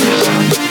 Yeah.